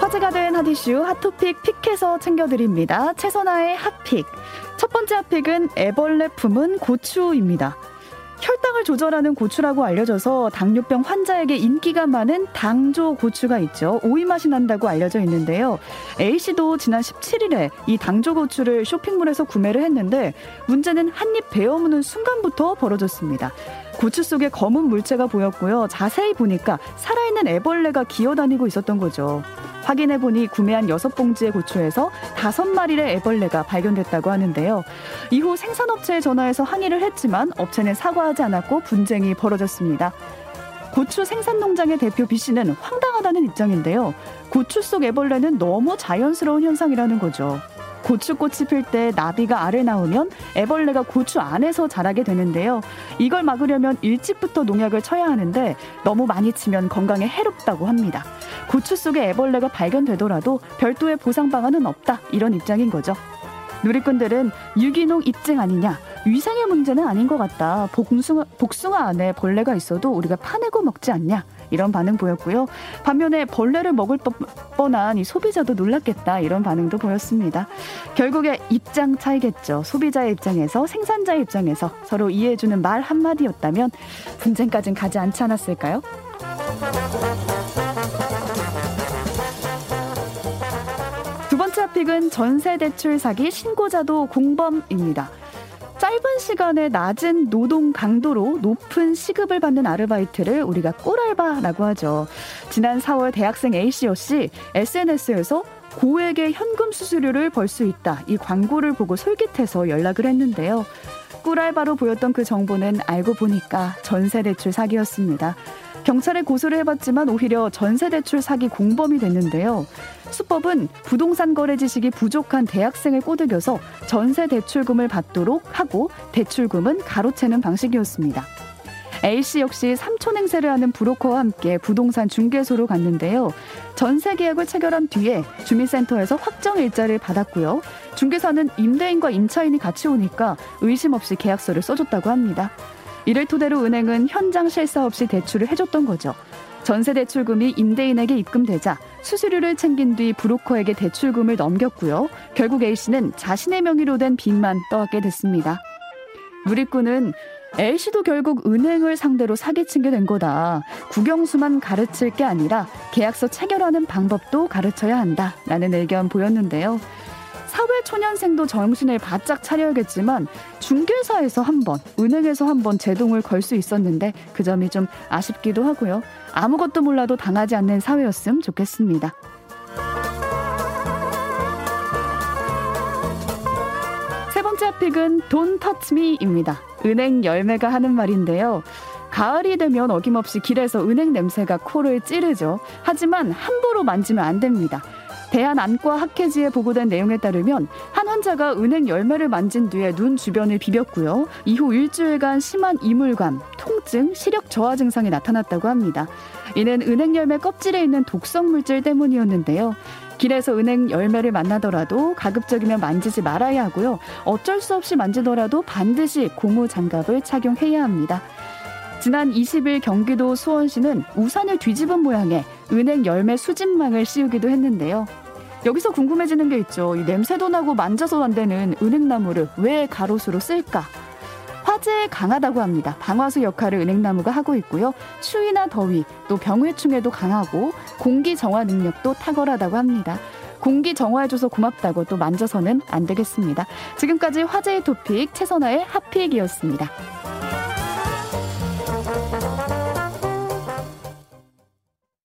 화제가 된 핫이슈 핫토픽 픽해서 챙겨드립니다. 최선아의 핫픽. 첫 번째 핫픽은 애벌레 품은 고추입니다. 혈당을 조절하는 고추라고 알려져서 당뇨병 환자에게 인기가 많은 당조 고추가 있죠. 오이 맛이 난다고 알려져 있는데요. A씨도 지난 17일에 이 당조 고추를 쇼핑몰에서 구매를 했는데 문제는 한 입 베어무는 순간부터 벌어졌습니다. 고추 속에 검은 물체가 보였고요. 자세히 보니까 살아있는 애벌레가 기어다니고 있었던 거죠. 확인해 보니 구매한 여섯 봉지의 고추에서 다섯 마리의 애벌레가 발견됐다고 하는데요. 이후 생산업체에 전화해서 항의를 했지만 업체는 사과하지 않았고 분쟁이 벌어졌습니다. 고추 생산 농장의 대표 B 씨는 황당하다는 입장인데요. 고추 속 애벌레는 너무 자연스러운 현상이라는 거죠. 고추꽃이 필 때 나비가 알을 낳으면 애벌레가 고추 안에서 자라게 되는데요. 이걸 막으려면 일찍부터 농약을 쳐야 하는데 너무 많이 치면 건강에 해롭다고 합니다. 고추 속에 애벌레가 발견되더라도 별도의 보상 방안은 없다. 이런 입장인 거죠. 누리꾼들은 유기농 입증 아니냐, 위생의 문제는 아닌 것 같다. 복숭아, 복숭아 안에 벌레가 있어도 우리가 파내고 먹지 않냐. 이런 반응 보였고요. 반면에 벌레를 먹을 뻔한 이 소비자도 놀랐겠다 이런 반응도 보였습니다. 결국에 입장 차이겠죠. 소비자의 입장에서 생산자의 입장에서 서로 이해해주는 말 한마디였다면 분쟁까진 가지 않지 않았을까요? 두 번째 픽은 전세 대출 사기 신고자도 공범입니다. 짧은 시간에 낮은 노동 강도로 높은 시급을 받는 아르바이트를 우리가 꿀알바라고 하죠. 지난 4월 대학생 A씨 역시 SNS에서 고액의 현금 수수료를 벌 수 있다. 이 광고를 보고 솔깃해서 연락을 했는데요. 꿀알바로 보였던 그 정보는 알고 보니까 전세대출 사기였습니다. 경찰에 고소를 해봤지만 오히려 전세대출 사기 공범이 됐는데요. 수법은 부동산 거래 지식이 부족한 대학생을 꼬드겨서 전세 대출금을 받도록 하고 대출금은 가로채는 방식이었습니다. A씨 역시 삼촌 행세를 하는 브로커와 함께 부동산 중개소로 갔는데요. 전세 계약을 체결한 뒤에 주민센터에서 확정 일자를 받았고요. 중개사는 임대인과 임차인이 같이 오니까 의심 없이 계약서를 써줬다고 합니다. 이를 토대로 은행은 현장 실사 없이 대출을 해줬던 거죠. 전세 대출금이 임대인에게 입금되자 수수료를 챙긴 뒤 브로커에게 대출금을 넘겼고요. 결국 A씨는 자신의 명의로 된 빚만 떠안게 됐습니다. 누리꾼은 A씨도 결국 은행을 상대로 사기친 게 된 거다. 국영수만 가르칠 게 아니라 계약서 체결하는 방법도 가르쳐야 한다. 라는 의견 보였는데요. 사회초년생도 정신을 바짝 차려야겠지만 중개사에서 한 번, 은행에서 한 번 제동을 걸 수 있었는데 그 점이 좀 아쉽기도 하고요. 아무것도 몰라도 당하지 않는 사회였음 좋겠습니다. 세 번째 픽은 Touch Me입니다. 은행 열매가 하는 말인데요. 가을이 되면 어김없이 길에서 은행 냄새가 코를 찌르죠. 하지만 함부로 만지면 안 됩니다. 대한안과 학회지에 보고된 내용에 따르면 한 환자가 은행 열매를 만진 뒤에 눈 주변을 비볐고요. 이후 일주일간 심한 이물감, 통증, 시력 저하 증상이 나타났다고 합니다. 이는 은행 열매 껍질에 있는 독성 물질 때문이었는데요. 길에서 은행 열매를 만나더라도 가급적이면 만지지 말아야 하고요. 어쩔 수 없이 만지더라도 반드시 고무 장갑을 착용해야 합니다. 지난 20일 경기도 수원시는 우산을 뒤집은 모양의 은행 열매 수집망을 씌우기도 했는데요. 여기서 궁금해지는 게 있죠. 이 냄새도 나고 만져서 안 되는 은행나무를 왜 가로수로 쓸까? 화재에 강하다고 합니다. 방화수 역할을 은행나무가 하고 있고요. 추위나 더위, 또 병해충에도 강하고 공기 정화 능력도 탁월하다고 합니다. 공기 정화해줘서 고맙다고 또 만져서는 안 되겠습니다. 지금까지 화제의 토픽 최선화의 핫픽이었습니다.